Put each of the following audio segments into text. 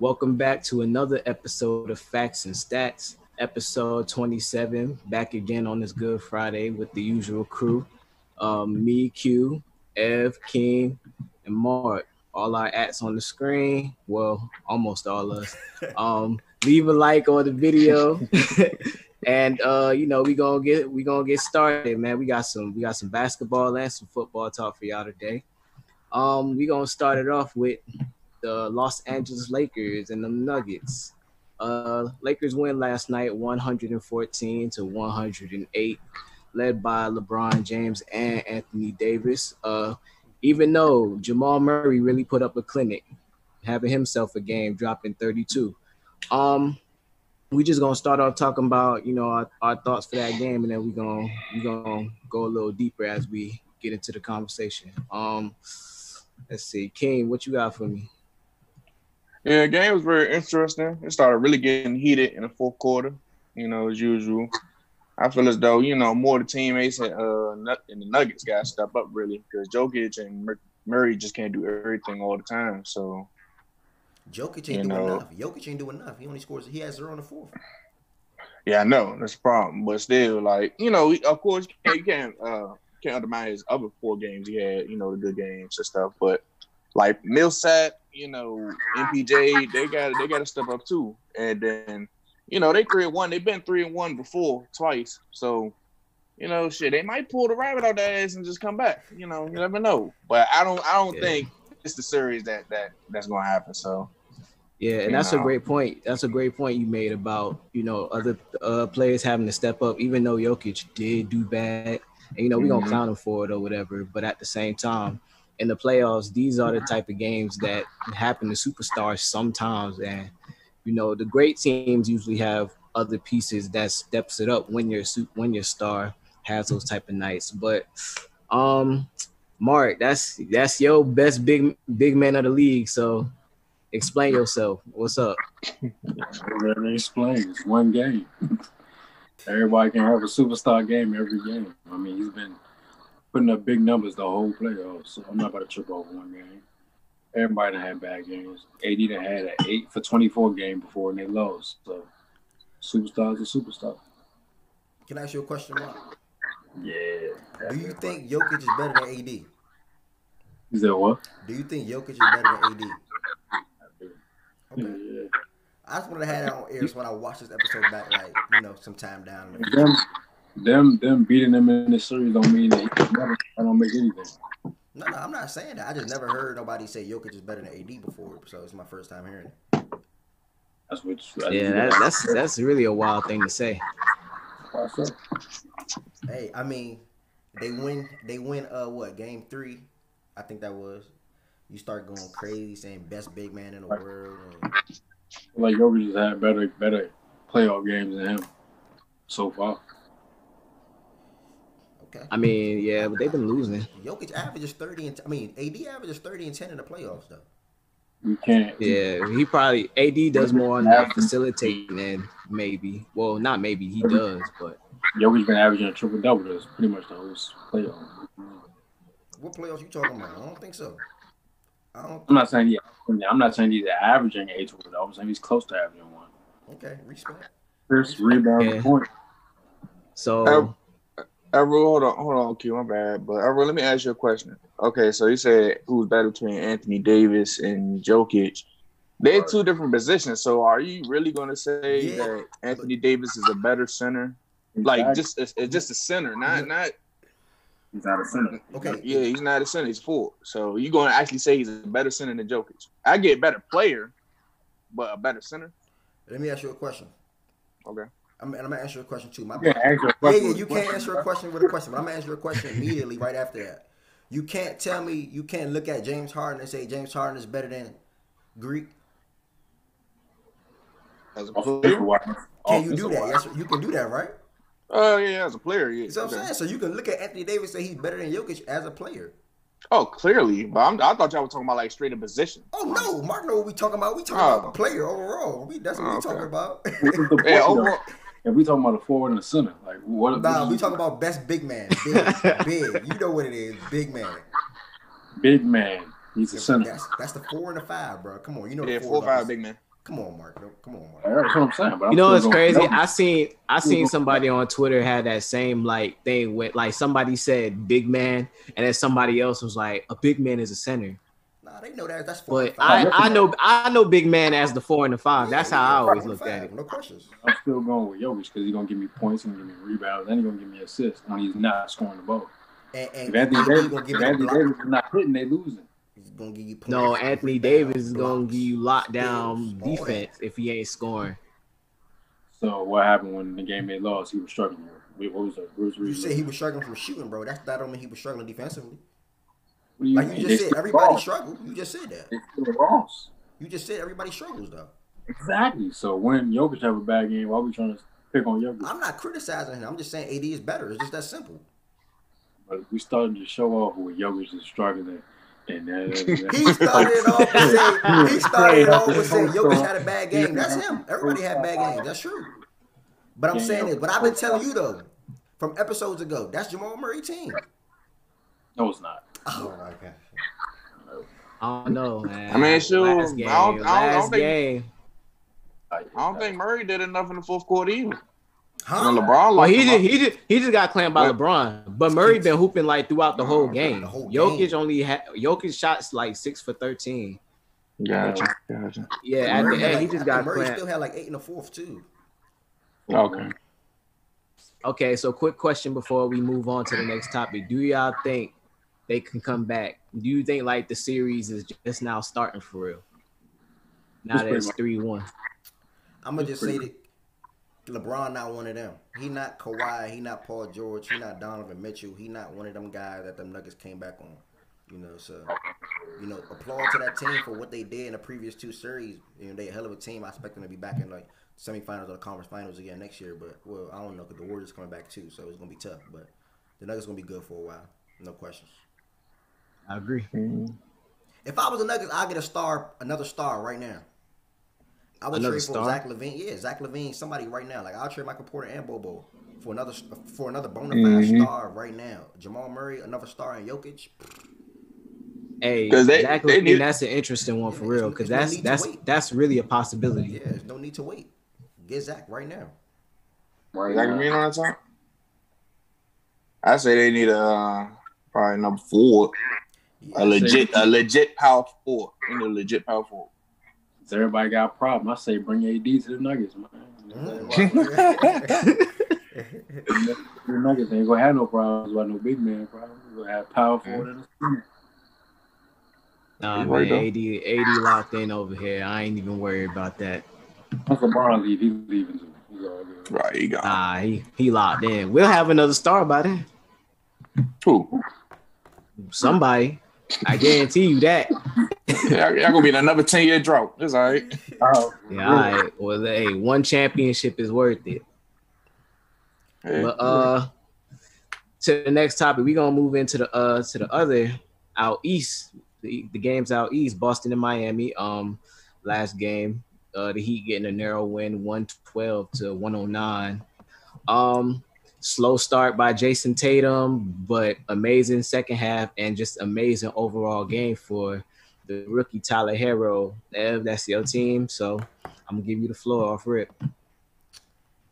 Welcome back to another episode of Facts and Stats, episode 27. Back again on this Good Friday with the usual crew. Um, me, Q, Ev, King, and Mark. All our ats on the screen. Well, almost all us. Um, leave a like on the video. and uh, you know, we gonna get we gonna get started, man. We got some we got some basketball and some football talk for y'all today. Um, we gonna start it off with the Los Angeles Lakers and the Nuggets. Uh, Lakers win last night, 114 to 108, led by LeBron James and Anthony Davis. Uh, even though Jamal Murray really put up a clinic, having himself a game, dropping 32. Um, we just gonna start off talking about you know our, our thoughts for that game, and then we gonna we gonna go a little deeper as we get into the conversation. Um, let's see, King, what you got for me? Yeah, the game was very interesting. It started really getting heated in the fourth quarter, you know, as usual. I feel as though, you know, more of the teammates and, uh, and the Nuggets got to step up really because Jokic and Murray just can't do everything all the time. So, Jokic ain't doing know. enough. Jokic ain't doing enough. He only scores, he has zero on the fourth. Yeah, I know. That's the problem. But still, like, you know, of course, you can't, you can't, uh, can't undermine his other four games he had, you know, the good games and stuff. But like Millsap, you know, MPJ, they got they got to step up too. And then, you know, they three and one. They've been three and one before twice. So, you know, shit, they might pull the rabbit out their ass and just come back. You know, you never know. But I don't I don't yeah. think it's the series that that that's gonna happen. So. Yeah, and that's know. a great point. That's a great point you made about you know other uh, players having to step up, even though Jokic did do bad, and you know we gonna mm-hmm. clown him for it or whatever. But at the same time, in the playoffs, these are the type of games that happen to superstars sometimes. And you know, the great teams usually have other pieces that steps it up when your when your star has those type of nights. But um, Mark, that's that's your best big big man of the league. So explain yourself. What's up? Already explained. It's one game. Everybody can have a superstar game every game. I mean, he's been putting up big numbers the whole playoffs. So I'm not about to trip over one game. Everybody done had bad games. AD done had an eight for 24 game before and they lost. So superstars are superstar. Can I ask you a question, Mark? Yeah. Do you think Jokic is better than AD? Is that what? Do you think Jokic is better than AD? Okay. Yeah. I just wanted to have that on air so when I watch this episode back, like, you know, some time down. Them, them them beating them in the series don't mean that never I don't make anything. No, no, I'm not saying that. I just never heard nobody say Jokic is better than AD before, so it's my first time hearing it. That's what. yeah, that, that's that's really a wild thing to say. Hey, I mean, they win. They win. Uh, what game three? I think that was. You start going crazy saying best big man in the right. world. And... Like Jokic has had better better playoff games than him so far. Okay. I mean, yeah, but they've been losing. Jokic averages thirty and t- I mean, AD averages thirty and ten in the playoffs though. You can't. Yeah, he probably AD does more on that facilitating than maybe. Well, not maybe he does, but Jokic's been averaging a triple double this pretty much the whole playoff. What playoffs you talking about? I don't think so. I don't. I'm not saying yeah. I'm not saying he's averaging a triple double. I'm saying he's close to averaging one. Okay, respect. First rebound yeah. point. So Everett, hold on, hold on, Q, my bad. But Everett, let me ask you a question. Okay, so you said who's better between Anthony Davis and Jokic? They're two different positions. So are you really going to say yeah. that Anthony Davis is a better center? Like just it's, it's just a center, not not. He's not a center. Okay. Yeah, he's not a center. He's full. So you're going to actually say he's a better center than Jokic? I get better player, but a better center. Let me ask you a question. Okay. I'm, and I'm gonna answer a question too. My yeah, yeah, yeah, you can't answer a question with a question, but I'm gonna answer a question immediately right after that. You can't tell me you can't look at James Harden and say James Harden is better than Greek. As a player, can you do that? Yes, you can do that, right? Oh uh, yeah, as a player, yeah. So I'm saying, so you can look at Anthony Davis and say he's better than Jokic as a player. Oh, clearly, but I'm, i thought y'all were talking about like straight in position. Oh no, Mark know what we talking about. We talking oh. about the player overall. We, that's what oh, we talking about. yeah, overall. If we talking about a forward and a center, like what? Nah, we talking about best big man, big, big. You know what it is, big man. Big man. He's a center. That's, that's the four and the five, bro. Come on, you know. Yeah, four, five, big man. Come on, Mark. Come on, Mark. That's what I'm saying. But I'm You know what's crazy? Jokic. I seen I seen somebody on Twitter had that same like thing with like somebody said big man, and then somebody else was like a big man is a center. Nah, they know that. That's four But. I, I know I know big man as the four and the five. That's how I always four looked and at it. No questions. I'm still going with Jokic because he's gonna give me points, and give me rebounds, and he's gonna give me assists when he's not scoring the ball. And, and If Anthony AD Davis, gonna give if Anthony block. Davis is not hitting, they losing. He's gonna give you points. No, Anthony Davis is gonna give you lockdown steals, all that. defense if he ain't scoring. So what happened when the game they lost? He was struggling. What was that? What was the You reason? said he was struggling from shooting, bro. That's that don't mean he was struggling defensively. You Like mean? you They just said, everybody lost. struggled. You just said that. They still lost. You just said everybody struggles though. Exactly. So when Jokic have a bad game, why are we trying to pick on Jokic? I'm not criticizing him. I'm just saying AD is better. It's just that simple. But we started to show off with Jokic is struggling, and He started off he started off with saying Jokic had a bad game. That's him. Everybody had bad games. That's true. But I'm saying this. But I've been telling you though, from episodes ago, that's Jamal Murray team. No, it's not. Oh my god. I don't know, man. I mean, shoot, last I game, don't- I don't- I don't last think- game. I don't think Murray did enough in the fourth quarter either. Huh? When LeBron Well, he him did. up. He did. He just got claimed by What? LeBron, but Murray been hooping like throughout the whole game. The whole Jokic game. only had Jokic shots like six for thirteen. Gotcha, gotcha. Yeah, at the Murray, end had he just got Murray clamped. still had like eight in the fourth too. Okay. Okay, so quick question before we move on to the next topic: Do y'all think they can come back? Do you think like the series is just now starting for real? Now It's that it's three one. I'm gonna just say pretty- that LeBron not one of them. He not Kawhi. He not Paul George. He not Donovan Mitchell. He not one of them guys that them Nuggets came back on. You know, so you know, applaud to that team for what they did in the previous two series. You know, they a hell of a team. I expect them to be back in like semifinals or the conference finals again next year. But well, I don't know because the Warriors coming back too, so it's gonna be tough. But the Nuggets gonna be good for a while, no questions. I agree. If I was the Nuggets, I'd get a star, another star right now. I would Another trade for star? Zach LaVine. Yeah, Zach LaVine, somebody right now. Like I'll trade Michael Porter and Bol Bol for another for another bona fide Mhm. star right now. Jamal Murray, another star, and Jokic. Hey, 'Cause they- exactly. they need- that's an interesting one for Yeah, real because there's no that's need that's that's really a possibility. Yeah, there's no need to wait. Get Zach right now. Right Zach. LaVine on that time? I say they need a uh, probably number four, Yeah, a legit, a legit power four. They need a legit power four. So everybody got a problem. I say bring AD to the Nuggets, man. The Nuggets ain't gonna have no problems about no big man problems. We're gonna have power forward and a center. Nah, man. AD, AD locked in over here. I ain't even worried about that. Once LeBron leave, he's leaving too. He's all good. Right, you got Nah, he he locked in. We'll have another star by then. two. Somebody, I guarantee you that. Yeah, y'all gonna be in another ten year drought. It's all right. Oh, Yeah, all right. Well, hey, one championship is worth it. Hey, But uh, to the next topic, we are gonna move into the uh to the other out east. The, the games out east, Boston and Miami. Um, last game, uh, the Heat getting a narrow win, one twelve to one hundred nine. Um, slow start by Jayson Tatum, but amazing second half and just amazing overall game for the rookie Tyler Herro. Ev, that's your team, so I'm gonna give you the floor off rip.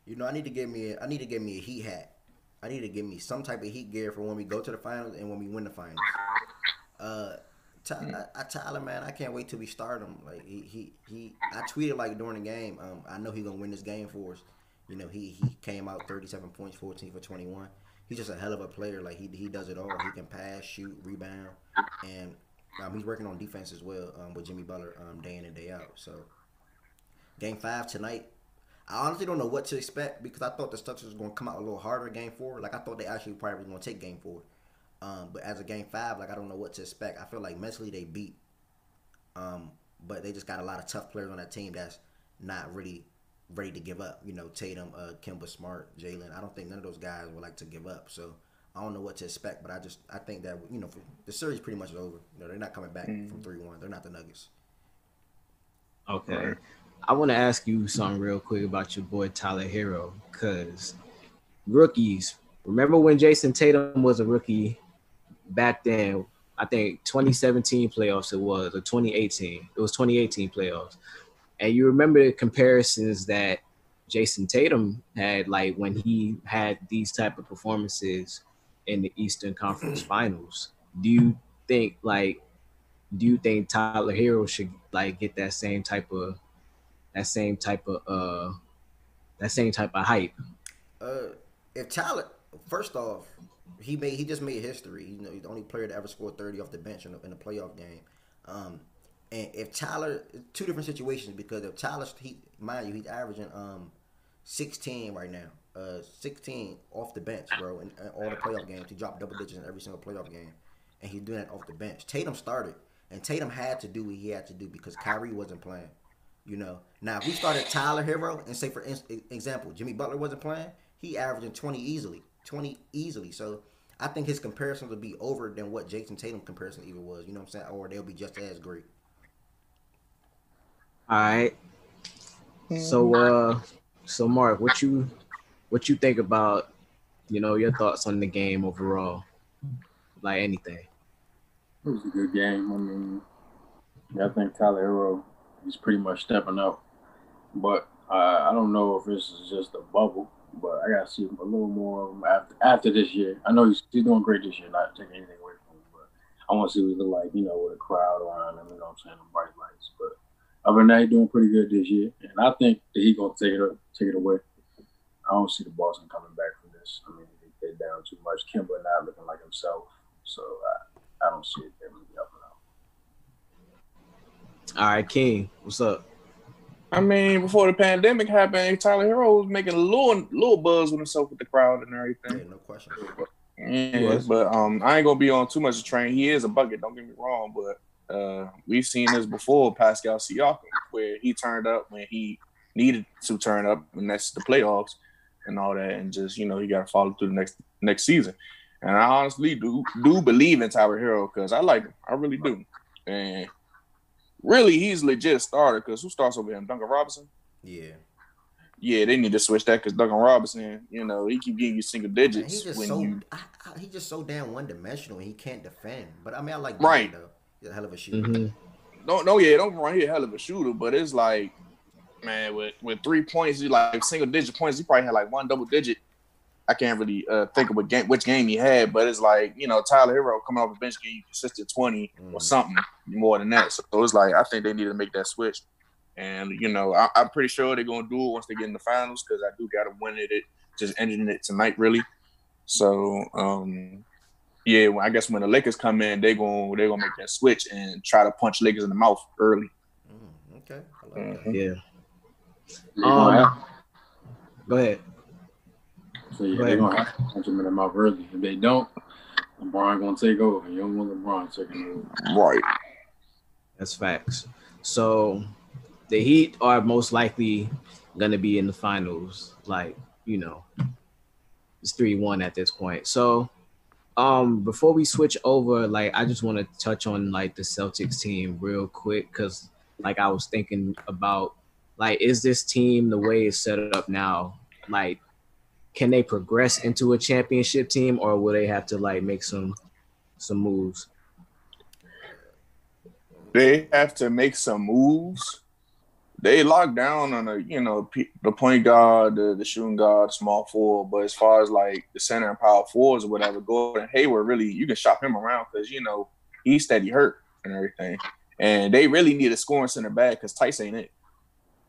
You know, I need to get me. A, I need to get me a heat hat. I need to get me some type of heat gear for when we go to the finals and when we win the finals. Uh, Ty, I, I, Tyler, man, I can't wait till we start him. Like he, he, he. I tweeted like during the game. Um, I know he gonna win this game for us. You know, he he came out 37 points, 14 for 21. He's just a hell of a player. Like he he does it all. He can pass, shoot, rebound, and um, he's working on defense as well um, with Jimmy Butler um, day in and day out. So, game five tonight. I honestly don't know what to expect because I thought the structure was going to come out a little harder game four. Like I thought they actually probably was going to take game four. Um, but as a game five, like I don't know what to expect. I feel like mentally they beat. Um, but they just got a lot of tough players on that team that's not really ready to give up. You know, Tatum, uh, Kemba Smart, Jaylen. I don't think none of those guys would like to give up. So I don't know what to expect. But I just I think that you know the series pretty much is over. You know, they're not coming back from three one. They're not the Nuggets. Okay. Right. I want to ask you something real quick about your boy Tyler Herro, because rookies. Remember when Jayson Tatum was a rookie back then? I think 2017 playoffs it was, or 2018. It was 2018 playoffs. And you remember the comparisons that Jayson Tatum had, like when he had these type of performances in the Eastern Conference Finals. Do you think like do you think Tyler Herro should like get that same type of that same type of uh that same type of hype? Uh, if Tyler, first off, he made he just made history. You know, he's the only player to ever score thirty off the bench in a, in a playoff game. Um, and if Tyler, two different situations because if Tyler, he mind you, he's averaging um sixteen right now. Uh, 16 off the bench, bro, in, in all the playoff games. He dropped double digits in every single playoff game, and he's doing that off the bench. Tatum started, and Tatum had to do what he had to do because Kyrie wasn't playing. You know, now if we started Tyler Herro and say for example Jimmy Butler wasn't playing, he averaging twenty easily, twenty easily. So I think his comparison will be over than what Jayson Tatum comparison even was. You know what I'm saying? Or they'll be just as great. All right. So uh, so Mark, what you what you think about, you know, your thoughts on the game overall, like anything. It was a good game. I mean, I think Tyler Herro he's pretty much stepping up. But uh, I don't know if this is just a bubble, but I gotta see him a little more after after this year. I know he's, he's doing great this year, not taking anything away from him, but I want to see what he look like, you know, with a crowd around him, you know what I'm saying, and bright lights. But other than that, he's doing pretty good this year, and I think that he's gonna take it up, take it away. I don't see the Boston coming back from this. I mean, they're down too much. Kemba not looking like himself, so I, I don't see it really up all right, King, what's up? I mean, before the pandemic happened, Tyler Herro was making a little little buzz with himself with the crowd and everything. Yeah, no question. Yeah, but um, I ain't gonna be on too much of train. He is a bucket, don't get me wrong, but uh, we've seen this before, Pascal Siakam, where he turned up when he needed to turn up, and that's the playoffs and all that, and just you know he got to follow through the next next season. And I honestly do do believe in Tyler Herro because I like him, I really do, and really he's legit starter because who starts over him? Duncan Robinson. Yeah. Yeah, they need to switch that because Duncan Robinson, you know, he keep getting you single digits he's just when so, you. I, I, he's just so damn one dimensional. He can't defend. But I mean, I like right though. He's a hell of a shooter. Mm-hmm. No, no, yeah, don't run here, a hell of a shooter, but it's like, man, with with three points, he like single digit points. He probably had like one double digit I can't really uh, think of what game, which game he had, but it's like you know Tyler Herro coming off the bench getting you consistent twenty mm. or something more than that. So it's like I think they need to make that switch, and you know I, am pretty sure they're gonna do it once they get in the finals because I do got to win it. It just ending it tonight really. So um, yeah, well, I guess when the Lakers come in, they going they gonna make that switch and try to punch Lakers in the mouth early. Mm, okay, mm-hmm. yeah. Um, go ahead. So yeah, they're gonna have to punch him in the mouth early. If they don't, LeBron gonna take over. You don't want LeBron taking over. Right. That's facts. So the Heat are most likely gonna be in the finals. Like, you know, it's three one at this point. So um before we switch over, like I just want to touch on like the Celtics team real quick because like I was thinking about like is this team the way it's set up now? Like can they progress into a championship team or will they have to like make some some moves? They have to make some moves. They lock down on a you know the point guard, the, the shooting guard, small forward. But as far as like the center and power forwards or whatever, Gordon Hayward really you can shop him around because you know he's steady hurt and everything. And they really need a scoring center back because Theis ain't it.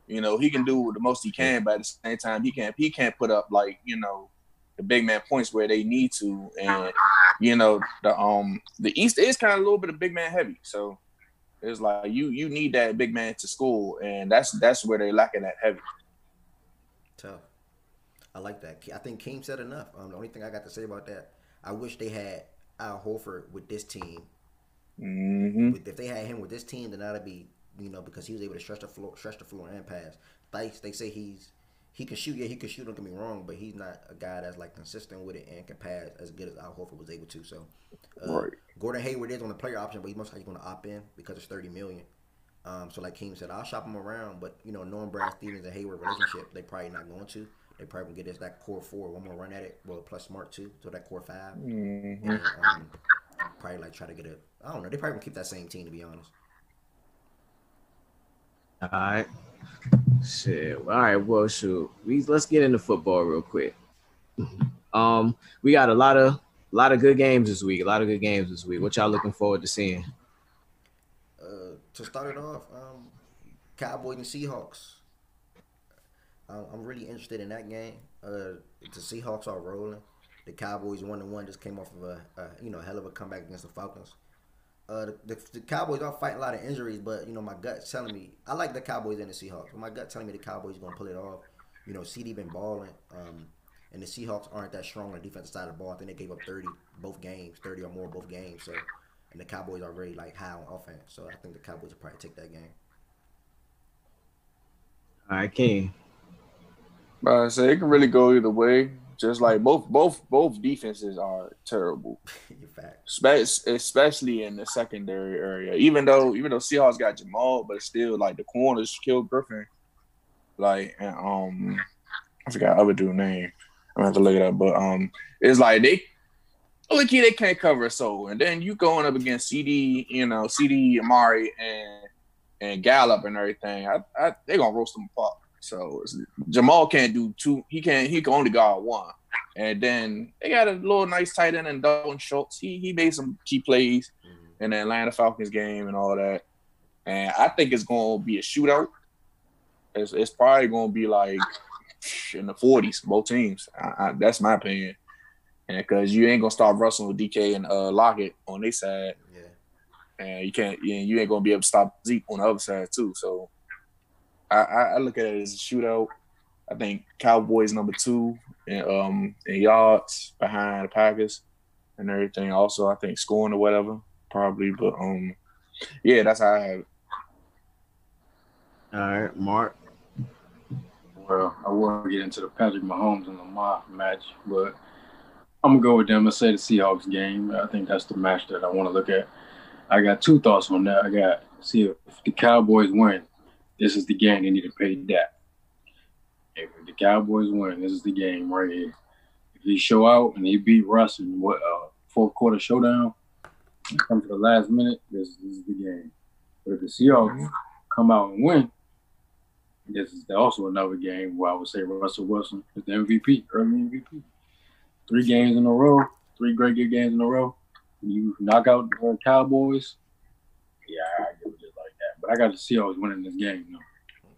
You know, he can do the most he can, but at the same time, he can't he can't put up like you know the big man points where they need to, and you know the um the East is kind of a little bit of big man heavy, so it's like you you need that big man to school, and that's that's where they're lacking that heavy. Tough. I like that. I think Keem said enough. Um, the only thing I got to say about that, I wish they had Al Horford with this team. Mm-hmm. If they had him with this team, then that'd be you know, because he was able to stretch the floor, stretch the floor and pass. Theis, they say he's he can shoot. Yeah, he can shoot. Don't get me wrong, but he's not a guy that's like consistent with it and can pass as good as Al Horford was able to. So, uh, right. Gordon Hayward is on the player option, but he's most likely going to opt in because it's thirty million. Um, so, like Keem said, I'll shop him around, but you know, knowing Brad Stevens and Hayward relationship, they probably not going to. They probably gonna get us that core four, one more run at it, well, plus smart too, so that core 5 mm-hmm. and, um, probably like try to get a. I don't know. They probably gonna keep that same team to be honest. All right. Shit. All right. Well, shoot. We let's get into football real quick. Um, we got a lot of a lot of good games this week. A lot of good games this week. What y'all looking forward to seeing? Uh, to start it off, um, Cowboys and Seahawks. I'm really interested in that game. Uh, the Seahawks are rolling. The Cowboys one to one just came off of a, a you know hell of a comeback against the Falcons. Uh, the, the, the, Cowboys are fighting a lot of injuries, but you know my gut's telling me I like the Cowboys and the Seahawks. But my gut telling me the Cowboys are gonna pull it off. You know, CD been balling, um, and the Seahawks aren't that strong on the defensive side of the ball. I think they gave up 30 both games, 30 or more both games. So, and the Cowboys are really like high on offense. So I think the Cowboys will probably take that game. All right, King. But I say it can really go either way. Just like both both both defenses are terrible, In fact, especially in the secondary area. Even though even though Seahawks got Jamal, but still like the corners killed Griffin. Like and um, I forgot other dude name. I'm gonna have to look it up, but um, it's like they look they can't cover a soul, and then you going up against CD, you know, CD Amari and and Gallup and everything. I, I they gonna roast them apart. So Jamal can't do two. He can't. He can only guard one. And then they got a little nice tight end and Dalton Schultz. He he made some key plays mm-hmm. in the Atlanta Falcons game and all that. And I think it's gonna be a shootout. It's, it's probably gonna be like in the forties, both teams. I, I, that's my opinion. And because you ain't gonna stop Russell with DK and uh, Lockett on their side, yeah. and you can't, you, you ain't gonna be able to stop Zeke on the other side too. So I, I look at it as a shootout. I think Cowboys number two in, um, in yards behind the Packers and everything. Also, I think scoring or whatever, probably. But um, yeah, that's how I have it. All right, Mark. Well, I won't get into the Patrick Mahomes and Lamar match, but I'm gonna go with them and say the Seahawks game. I think that's the match that I want to look at. I got two thoughts on that. I got see if the Cowboys win, this is the game they need to pay that. If the Cowboys win, this is the game right here. If they show out and they beat Russ in what uh, fourth quarter showdown, come to the last minute, this, this is the game. But if the Seahawks come out and win, this is also another game where I would say Russell Wilson is the MVP, early MVP. Three games in a row, three great good games in a row. You knock out the Cowboys, yeah, I give it like that. but I got to see the Seahawks winning this game. You know?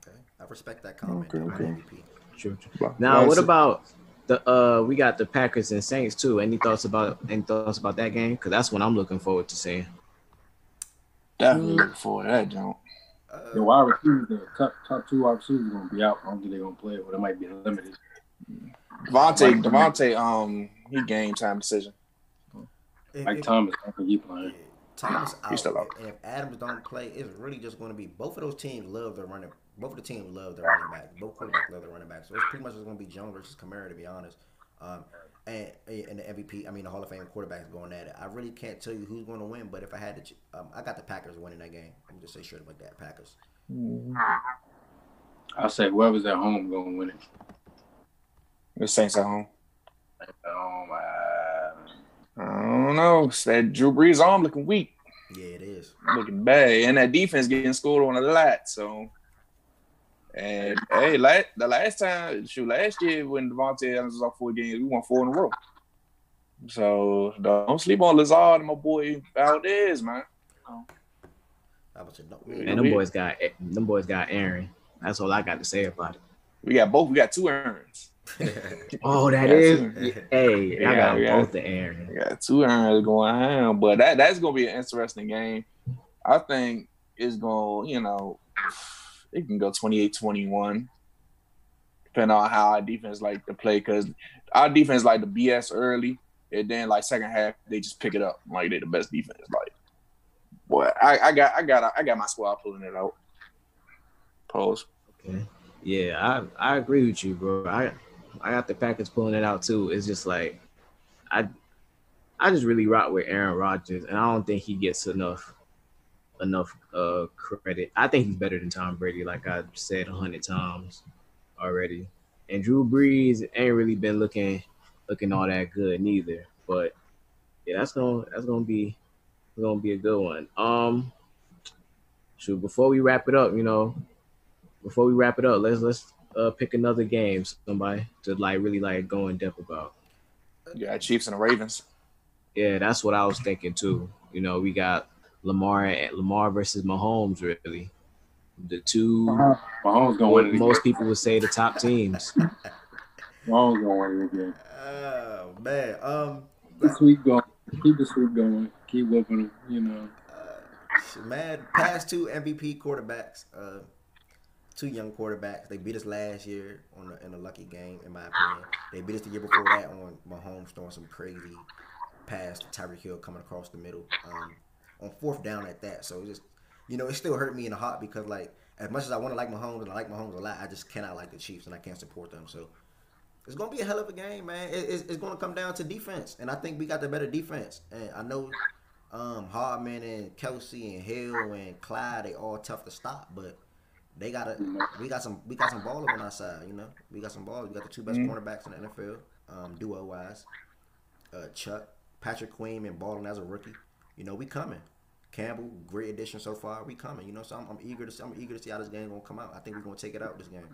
Okay, I respect that comment. Okay, okay. True, true. Now, what about the uh? We got the Packers and Saints too. Any thoughts about any thoughts about that game? Because that's what I'm looking forward to seeing. Definitely looking forward to that, John. Uh, the wide receivers, the top, top two wide receivers are gonna be out. I don't think they're gonna play, but it might be limited. Davante, Davante, um, he game time decision. Mike Thomas, I think he playing. Thomas out. He's still out. And if Adams don't play, it's really just going to be both of those teams love their running. Both of the teams love their running back. Both quarterbacks love their running back. So it's pretty much just going to be Jones versus Kamara, to be honest. Um, and and the MVP, I mean the Hall of Fame quarterbacks going at it. I really can't tell you who's going to win, but if I had to, um, I got the Packers winning that game. I'm just say straight like that, Packers. I'll say whoever's at home going to win it. The Saints at home. Oh my. I don't know. That Drew Brees arm looking weak. Yeah, it is looking bad, and that defense getting scored on a lot. So, and hey, last, the last time, shoot, last year when Davante Adams was off four games, we won four in a row. So don't sleep on Lazard and my boy Valdez, man. And them boys got them boys got Aaron. That's all I got to say about it. We got both. We got two Aarons. oh, that is. Hey, yeah, I got yeah. both the Aaron. got two Aarons going on, but that that's gonna be an interesting game. I think it's gonna, you know, it can go 28-21, depending on how our defense like to play. Because our defense like the BS early, and then like second half they just pick it up like they're the best defense. Like, boy, I, I got I got I got my squad pulling it out. Pose. Okay. Yeah, I I agree with you, bro. I I got the Packers pulling it out too. It's just like I I just really rock with Aaron Rodgers, and I don't think he gets enough enough uh credit. I think he's better than Tom Brady, like I said a hundred times already. And Drew Brees ain't really been looking looking all that good neither. But yeah, that's gonna that's gonna be gonna be a good one. Um shoot, before we wrap it up, you know, before we wrap it up, let's let's uh, pick another game, somebody to like really like go in depth about. Yeah, Chiefs and the Ravens. Yeah, that's what I was thinking too. You know, we got Lamar Lamar versus Mahomes, really. The two Mahomes gonna win most again. people would say the top teams. Mahomes gonna win it again. Oh man. Um The sweep going. Keep the sweep going. Keep whooping them. You know. uh, man, past two MVP quarterbacks, uh two young quarterbacks. They beat us last year on a, in a lucky game, in my opinion. They beat us the year before that on Mahomes throwing some crazy pass to Tyreek Hill coming across the middle. Um, on fourth down at that. So it just you know, it still hurt me in the heart because like as much as I want to like Mahomes and I like Mahomes a lot, I just cannot like the Chiefs and I can't support them. So it's gonna be a hell of a game, man. It, it's, it's gonna come down to defense, and I think we got the better defense. And I know um, Hardman and Kelce and Hill and Clyde, they all tough to stop, but they got to We got some. We got some ballers on our side. You know, we got some ballers. We got the two best Mhm. cornerbacks in the NFL, um, duo wise. Uh, Chuck, Patrick Queen, and balling as a rookie. You know, we coming. Campbell, great addition so far. We coming. You know, so I'm, I'm eager to. See, I'm eager to see how this game gonna come out. I think we're gonna take it out this game.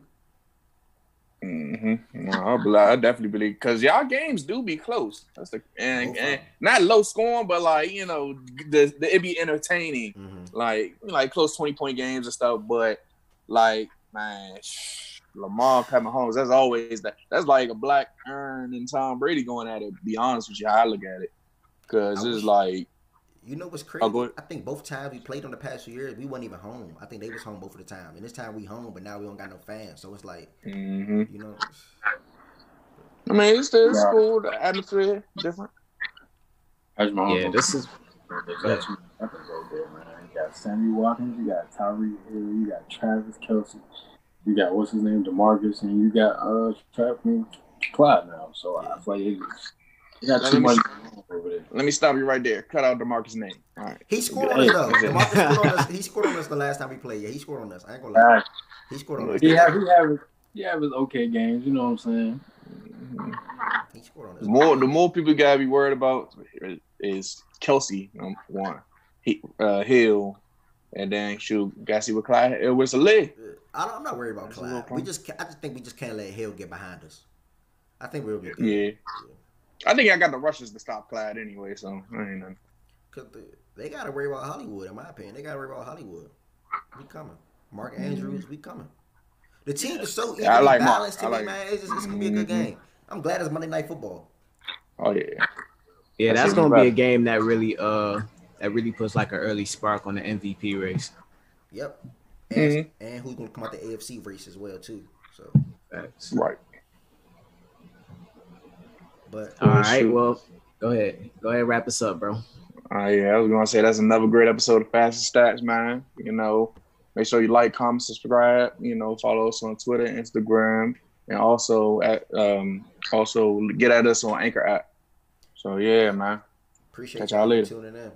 Mm-hmm. I, believe, I definitely believe because y'all games do be close. That's the and, and not low scoring, but like you know, the, the it be entertaining. Mm-hmm. Like like close twenty point games and stuff. But like man, sh- Lamar, Pat Mahomes, that's always that. That's like a Black Aaron and Tom Brady going at it. Be honest with you, how I look at it, because it's like You know what's crazy? Oh, go. I think both times we played on the past few years, we wasn't even home. I think they was home both of the time. And this time we home, but now we don't got no fans. So it's like, mhm. you know, I mean, it's still Yeah. cool. The atmosphere different. Patrick Mahomes Yeah, gonna- this is There's got two weapons right there, man. You got Sammy Watkins, you got Tyreek Hill, you got Travis Kelce, you got what's his name, Demarcus, and you got uh Travis Clyde now. So I feel like they, they got Let too me much see. going on over there. Let me stop you right there. Cut out Demarcus' name. All right. he scored on us though. DeMarcus scored on us. He scored on us the last time we played. Yeah, he scored on us. I ain't gonna lie. Alright. He scored on us. He have he have his, he have his okay games, you know what I'm saying? He scored on us. The more the more people gotta be worried about is Kelce number one, he, uh, Hill, and then shoot, gotta see what Clyde it was a leg. I don't, I'm not worried about That's Clyde. We just, I just think we just can't let Hill get behind us. I think we'll be good. Yeah, I think I got the rushes to stop Clyde anyway, so I ain't nothing. Cause the, they gotta worry about Hollywood, in my opinion. They gotta worry about Hollywood. We coming. Mark Andrews, we coming. The team is so evenly Yeah, I like Mark. balanced to I me, like- man. It's, just, it's gonna be a good Mhm. game. I'm glad it's Monday Night Football. Oh yeah, yeah, That's that's gonna be a game that really uh that really puts like an early spark on the MVP race. Yep. And, Mhm. and who's gonna come out the AFC race as well too. So, Facts. right. But All Oh, right, shoot. well, go ahead, go ahead, wrap us up, bro. Uh, yeah, I was gonna say that's another great episode of Facts and Stats, man. You know, make sure you like, comment, subscribe. You know, follow us on Twitter, Instagram, and also at um also get at us on Anchor app. So yeah, man. appreciate Catch y'all y'all later. tuning in.